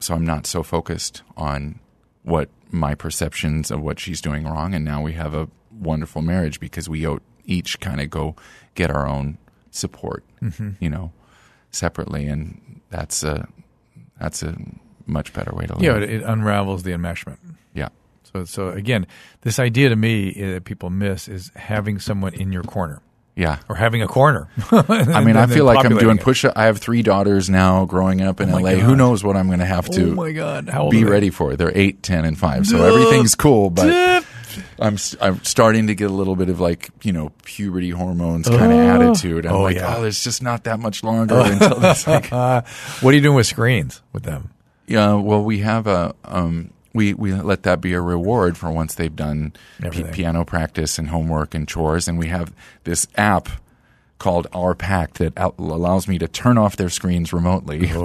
so I'm not so focused on what my perceptions of what she's doing wrong, and now we have a wonderful marriage because we each kind of go get our own support, Mhm. you know, separately, and that's a that's a much better way to live. Yeah, it, it unravels the enmeshment. Yeah. So, so again, this idea to me that people miss is having someone in your corner. Yeah. Or having a corner. I mean, I feel like I'm doing push up. I have three daughters now growing up in Oh LA. God. Who knows what I'm going to have to Oh my God. How old be ready for? They're 8, 10, and 5. So everything's cool, but I'm, I'm starting to get a little bit of like, you know, puberty hormones kind of Oh. attitude. I'm Oh, like, yeah. oh, there's just not that much longer until this. Like, what are you doing with screens with them? Yeah, well, we have a um, we we let that be a reward for once they've done p- piano practice and homework and chores, and we have this app called Our Pact that out- allows me to turn off their screens remotely, which is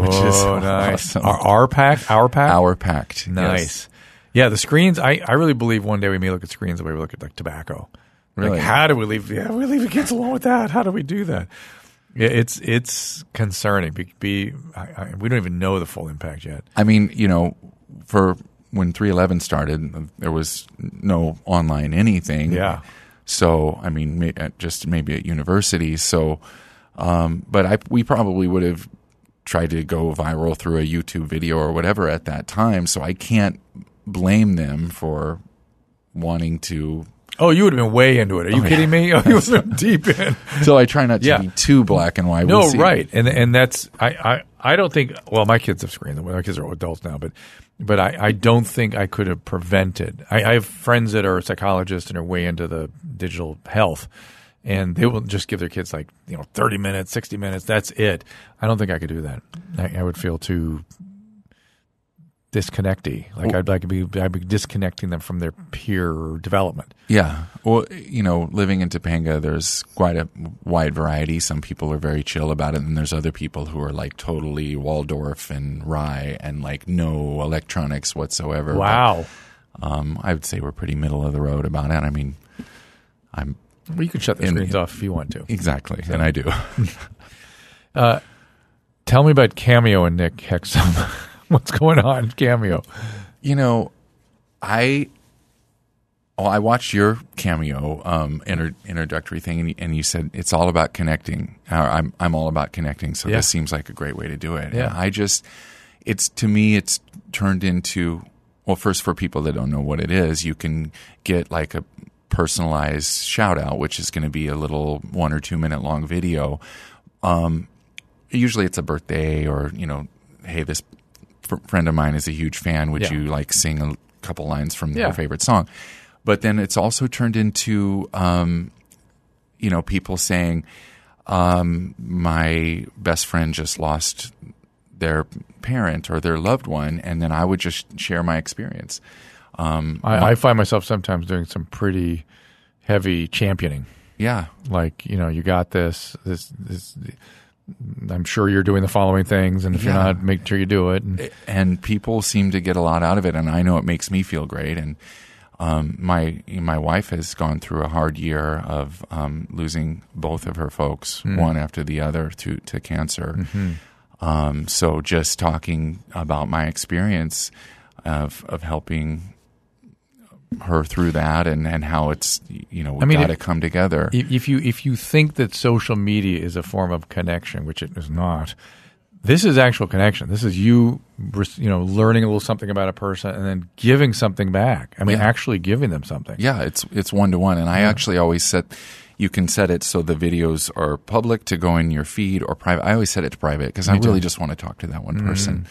Oh, nice. awesome. Our, our pack, our pack, Our Pact, Nice. yes. Yeah, the screens. I, I really believe one day we may look at screens the way we look at like tobacco. Really? Like, how do we leave? Yeah, we leave the kids alone with that. How do we do that? Yeah, it's it's concerning. Be, be I, I, we don't even know the full impact yet. I mean, you know, for when 311 started, there was no online anything. Yeah. So, I mean, may, just maybe at universities. So, um, but I, we probably would have tried to go viral through a YouTube video or whatever at that time. So I can't blame them for wanting to. Oh, you would have been way into it. Are you Oh, yeah. kidding me? Oh, you would have been deep in. So I try not to Yeah. be too black and white. No, We'll see. right, and and that's I, I I don't think. Well, my kids have screens. My kids are adults now, but but I, I don't think I could have prevented. I, I have friends that are psychologists and are way into the digital health, and they will just give their kids like you know thirty minutes, sixty minutes. That's it. I don't think I could do that. I, I would feel too disconnecty. Like I'd like to be I'd be disconnecting them from their peer development. Yeah. Well, you know, living in Topanga, there's quite a wide variety. Some people are very chill about it, and there's other people who are like totally Waldorf and rye and like no electronics whatsoever. But, Wow. um, I would say we're pretty middle of the road about it. I mean, I'm. Well, you can shut the in- screens off if you want to. Exactly, and I do. Uh, tell me about Cameo and Nick Hexum. What's going on, Cameo? You know, I oh, I watched your cameo um, inter- introductory thing, and you, and you said it's all about connecting. I'm I'm all about connecting, so Yeah. this seems like a great way to do it. Yeah. And I just, it's to me, it's turned into well, first for people that don't know what it is, you can get like a personalized shout out, which is going to be a little one or two minute long video. Um, usually it's a birthday or you know, hey, this fr- friend of mine is a huge fan. Would Yeah. you like sing a couple lines from Yeah. their favorite song? But then it's also turned into, um, you know, people saying, um, my best friend just lost their parent or their loved one, and then I would just share my experience. Um, I, I find myself sometimes doing some pretty heavy championing. Yeah. Like, you know, you got this, this, this. I'm sure you're doing the following things, and if you're not, make sure you do it. And, and people seem to get a lot out of it, and I know it makes me feel great. And um, my my wife has gone through a hard year of um, losing both of her folks, Mm. one after the other, to to cancer. Mhm. Um, so just talking about my experience of of helping her through that, and and how it's you know I mean, got to come together. If you if you think that social media is a form of connection, which it is not, this is actual connection. This is you, you know, learning a little something about a person and then giving something back. I mean, Yeah. actually giving them something. Yeah, it's it's one to one, and I actually always set. You can set it so the videos are public to go in your feed or private. I always set it to private because I really just want to talk to that one person.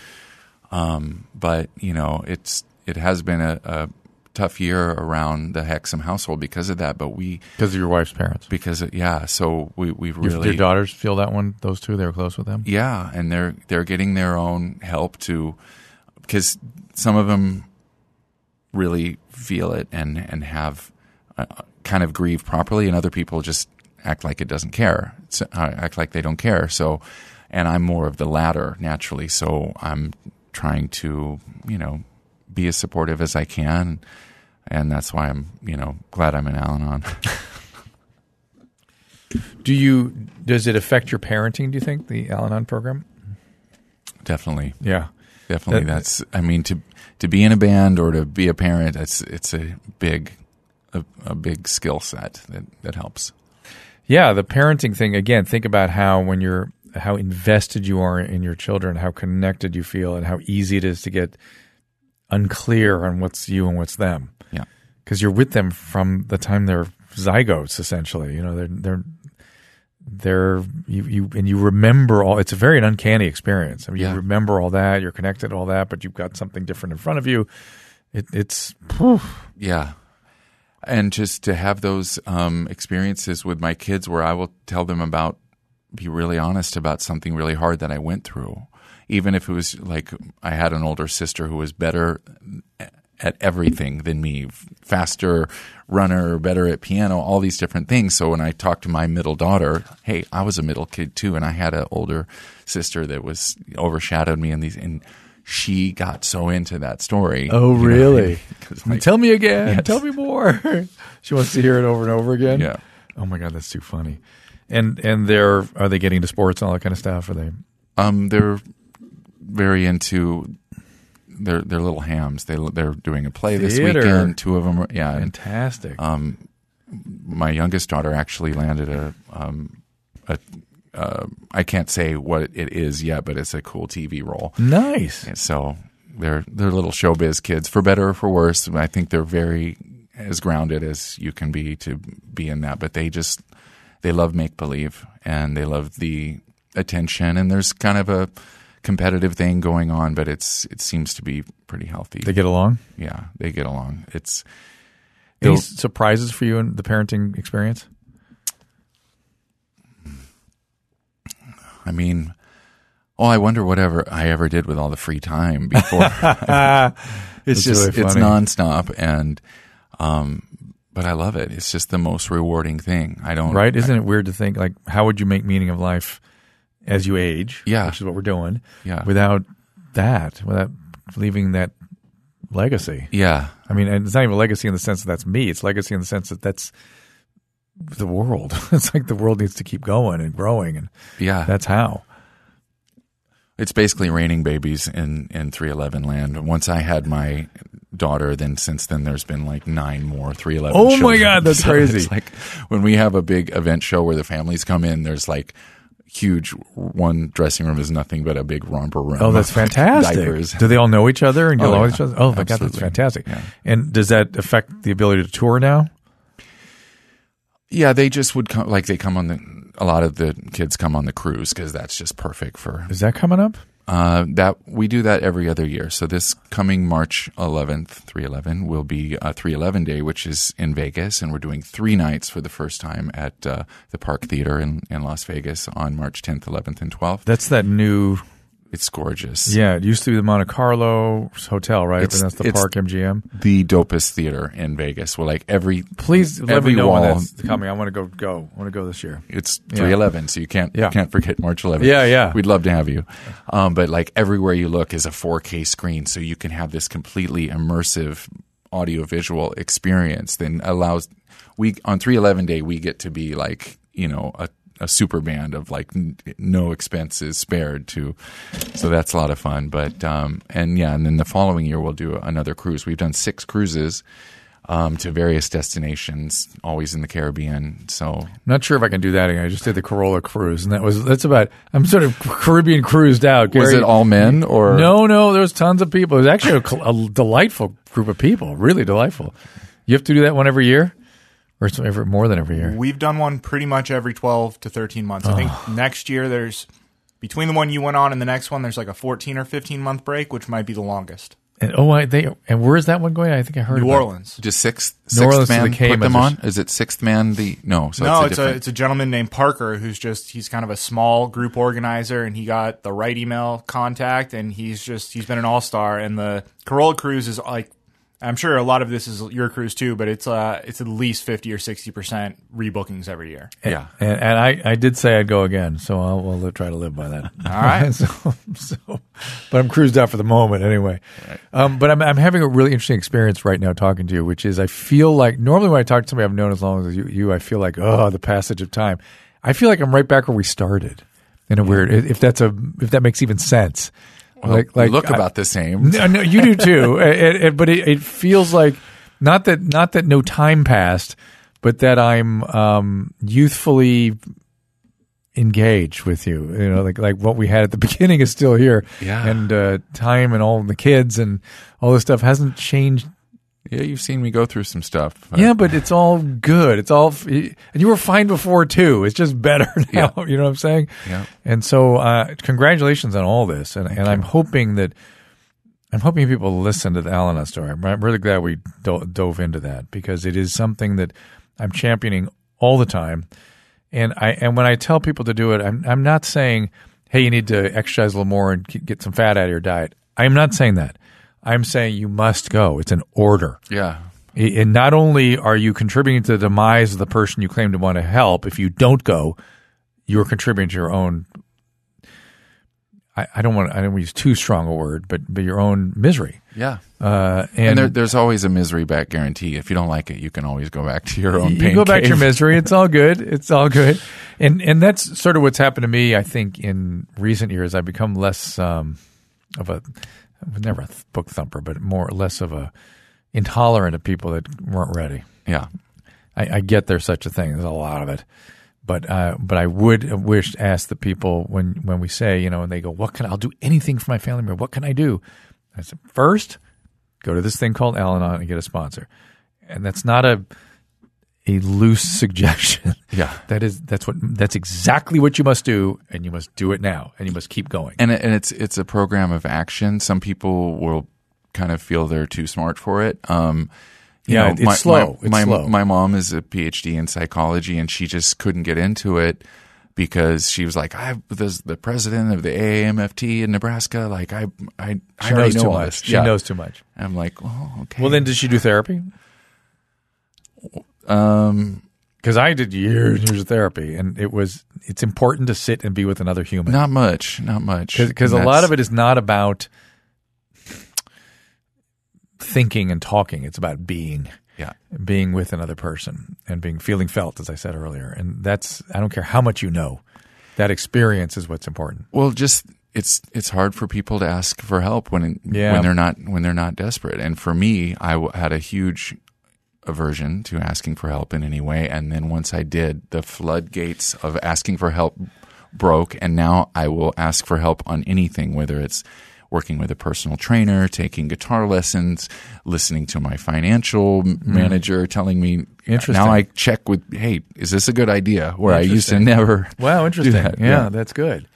Um, but you know, it's it has been a, a tough year around the Hexum household because of that. But we because of your wife's parents. Because of, yeah, so we we Your, really your daughters feel that one. Those two, they were close with them. yeah, and they're they're getting their own help to because some of them really feel it and and have uh, kind of grieve properly, and other people just act like it doesn't care, so, uh, act like they don't care. So, and I'm more of the latter naturally. So I'm trying to you know be as supportive as I can, and that's why I'm you know glad I'm in Al-Anon. Do you? Does it affect your parenting? Do you think the Al-Anon program? Definitely. Yeah. Definitely. That- that's I mean to to be in a band or to be a parent, it's it's a big a, a big skill set that, that helps. Yeah, the parenting thing again. Think about how when you're how invested you are in your children, how connected you feel, and how easy it is to get unclear on what's you and what's them. Yeah. because you're with them from the time they're zygotes. Essentially, you know they're they're they're you, you and you remember all. It's a very uncanny experience. I mean, Yeah. you remember all that, you're connected to all that, but you've got something different in front of you. It, it's whew. Yeah. And just to have those um, experiences with my kids where I will tell them about, be really honest about something really hard that I went through. Even if it was like I had an older sister who was better at everything than me, faster runner, better at piano, all these different things. So when I talked to my middle daughter, hey, I was a middle kid too, and I had an older sister that was overshadowed me in these and she got so into that story. Oh, really know, really? 'cause, like, Tell me again. Yes. Tell me more. she wants to hear it over and over again. Yeah. Oh my god, that's too funny. And and they're are they getting to sports and all that kind of stuff? Are they? Um, they're very into their their little hams. They they're doing a play this Theater. weekend. Two of them, are, yeah. Fantastic. um, my youngest daughter actually landed a um a. Uh, I can't say what it is yet, but it's a cool TV role. nice. And so they're they're little showbiz kids, for better or for worse. I think they're very as grounded as you can be to be in that. But they just they love make believe and they love the attention. And there's kind of a competitive thing going on, but it's it seems to be pretty healthy. They get along. yeah, they get along. It's Any surprises for you in the parenting experience? I mean. Oh, I wonder whatever I ever did with all the free time before. it's That's just really it's nonstop, and um, but I love it. It's just the most rewarding thing. I don't Right? Isn't it weird to think like how would you make meaning of life as you age? Yeah. which is what we're doing. Yeah. without that, without leaving that legacy. Yeah, I mean, and it's not even a legacy in the sense that that's me. It's legacy in the sense that that's the world. it's like the world needs to keep going and growing, and yeah. that's how. it's basically raining babies in in three eleven land. Once I had my daughter, then since then there's been like nine more three eleven. Oh my God, that's crazy. It's like when we have a big event show where the families come in, there's like huge one dressing room is nothing but a big romper room. Oh, that's fantastic. Diapers. Do they all know each other and oh, get Oh, along yeah. with each other? Oh my god, that's fantastic. Yeah. And does that affect the ability to tour now? Yeah, they just would come like they come on the. A lot of the kids come on the cruise because that's just perfect for Is that coming up? Uh, that we do that every other year. So this coming March 11th, 311 will be a 311 day, which is in Vegas, and we're doing three nights for the first time at uh, the Park Theater in, in Las Vegas on March 10th, 11th, and 12th. That's that new. It's gorgeous. Yeah, it used to be the Monte Carlo Hotel, right? It's- but that's the Park MGM. The dopest theater in Vegas. Well, like every Please let every me know wall. when that's coming. I want to go. Go. I want to go this year. It's Yeah. 311, so you can't Yeah. can't forget March 11th. Yeah, yeah. We'd love to have you. Um, but like everywhere you look is a 4K screen, so you can have this completely immersive audiovisual experience. Then allows we on 311 day we get to be like you know a a super band of like n- no expenses spared to so that's a lot of fun but um and yeah and then the following year we'll do another cruise we've done six cruises um, to various destinations, always in the Caribbean. So Not sure if I can do that again. I just did the Carolla cruise, and that was that's about. I'm sort of Caribbean cruised out. was it all men or No, no. There was tons of people. It was actually a, a delightful group of people. Really delightful. You have to do that one every year, or it's every, more than every year. We've done one pretty much every 12 to 13 months. I think next year there's between the one you went on and the next one there's like a 14 or 15 month break, which might be the longest. And oh, I, they and where is that one going? I think I heard New about it. Orleans. Just sixth, New sixth Orleans man the put them on. Is it Sixthman? The no, so no, it's a it's a, it's a gentleman named Parker who's just he's kind of a small group organizer, and he got the right email contact, and he's just he's been an all star. And the Carolla cruise is like, I'm sure a lot of this is your cruise too, but it's uh it's at least fifty or sixty percent rebookings every year. yeah. And, and I, I did say I'd go again, so I'll, I'll try to live by that. All right. so, so, but I'm cruised out for the moment anyway. Um, but I'm, I'm having a really interesting experience right now talking to you, which is I feel like normally when I talk to somebody I've known as long as you, you I feel like oh the passage of time. I feel like I'm right back where we started. In a weird, if that's a if that makes even sense. Well, you look about the same. No, no, you do too. It- it- but it, it feels like not that not that no time passed, but that I'm um, youthfully engaged with you. You know, like like what we had at the beginning is still here. Yeah. and uh, time and all the kids and all this stuff hasn't changed. Yeah, you've seen me go through some stuff. Yeah, but it's all good. It's all, and you were fine before too. It's just better now. You know what I'm saying? Yeah. And so, uh, congratulations on all this. And, and I'm hoping that, I'm hoping people listen to the Al-Anon story. I'm I'm really glad we do- dove into that because it is something that I'm championing all the time. And I, and when I tell people to do it, I'm, I'm not saying, hey, you need to exercise a little more and get some fat out of your diet. I'm not saying that. I'm saying you must go. It's an order. Yeah. And not only are you contributing to the demise of the person you claim to want to help, if you don't go, you're contributing to your own. I, I don't want. I don't want to use too strong a word, but but your own misery. Yeah. Uh, And, and there, there's always a misery back guarantee. If you don't like it, you can always go back to your own pain. you pain. go back to your misery. It's all good. It's all good. And and that's sort of what's happened to me. I think in recent years, I've become less um, of a never a book thumper, but more or less of a intolerant of people that weren't ready. Yeah. I, I get there's such a thing. There's a lot of it, but uh, but I would wish ask the people when when we say you know and they go, what can I'll do anything for my family member? What can I do? I said first, go to this thing called Al-Anon and get a sponsor, and that's not a a loose suggestion. Yeah. that is that's what that's exactly what you must do, and you must do it now, and you must keep going. and and it's it's a program of action. Some people will kind of feel they're too smart for it. Um, you Yeah, know, it's my, slow. My, It's my, slow. my mom is a PhD in psychology, and she just couldn't get into it because she was like, "I was the president of the AAMFT in Nebraska. Like, I I I She already knows know too much. this. She Yeah. knows too much. I'm like, oh, okay. Well, then, did she do therapy? Um, Because I did years and years of therapy, and it was it's important to sit and be with another human. not much, not much, because a lot of it is not about thinking and talking it's about being Yeah. being with another person and being feeling felt as i said earlier and that's i don't care how much you know that experience is what's important Well, just it's it's hard for people to ask for help when Yeah. when they're not when they're not desperate. And for me, I had a huge aversion to asking for help in any way. And then once I did, the floodgates of asking for help broke. And now I will ask for help on anything, whether it's working with a personal trainer, taking guitar lessons, listening to my financial m- manager telling me. Mm. Interesting. Now I check with, hey, is this a good idea? Where I used to never. wow interesting that. yeah, that's good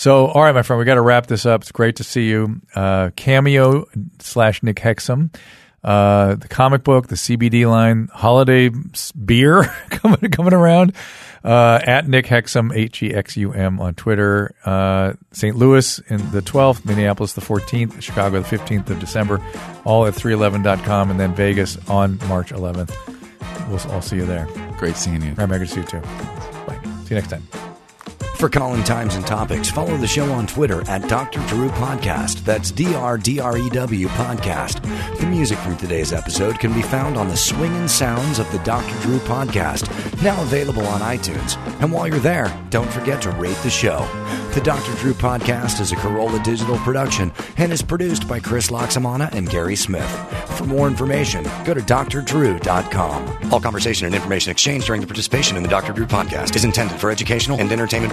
so all right my friend we got to wrap this up it's great to see you uh, cameo slash nick hexum uh, the comic book, the CBD line, holiday beer coming coming around. Uh, at Nick Hexum, H E X U M on Twitter. Uh, St. Louis in the 12th, Minneapolis the 14th, Chicago the 15th of December, all at 311.com, and then Vegas on March 11th. We'll all see you there. Great seeing you. All right, good to see you too. Bye. See you next time. For calling times and topics, follow the show on Twitter at Dr. Drew Podcast. That's D R D R E W Podcast. The music from today's episode can be found on the swinging sounds of the Dr. Drew Podcast, now available on iTunes. And while you're there, don't forget to rate the show. The Dr. Drew Podcast is a Carolla digital production and is produced by Chris Laxamana and Gary Smith. For more information, go to drdrew.com. All conversation and information exchanged during the participation in the Dr. Drew podcast is intended for educational and entertainment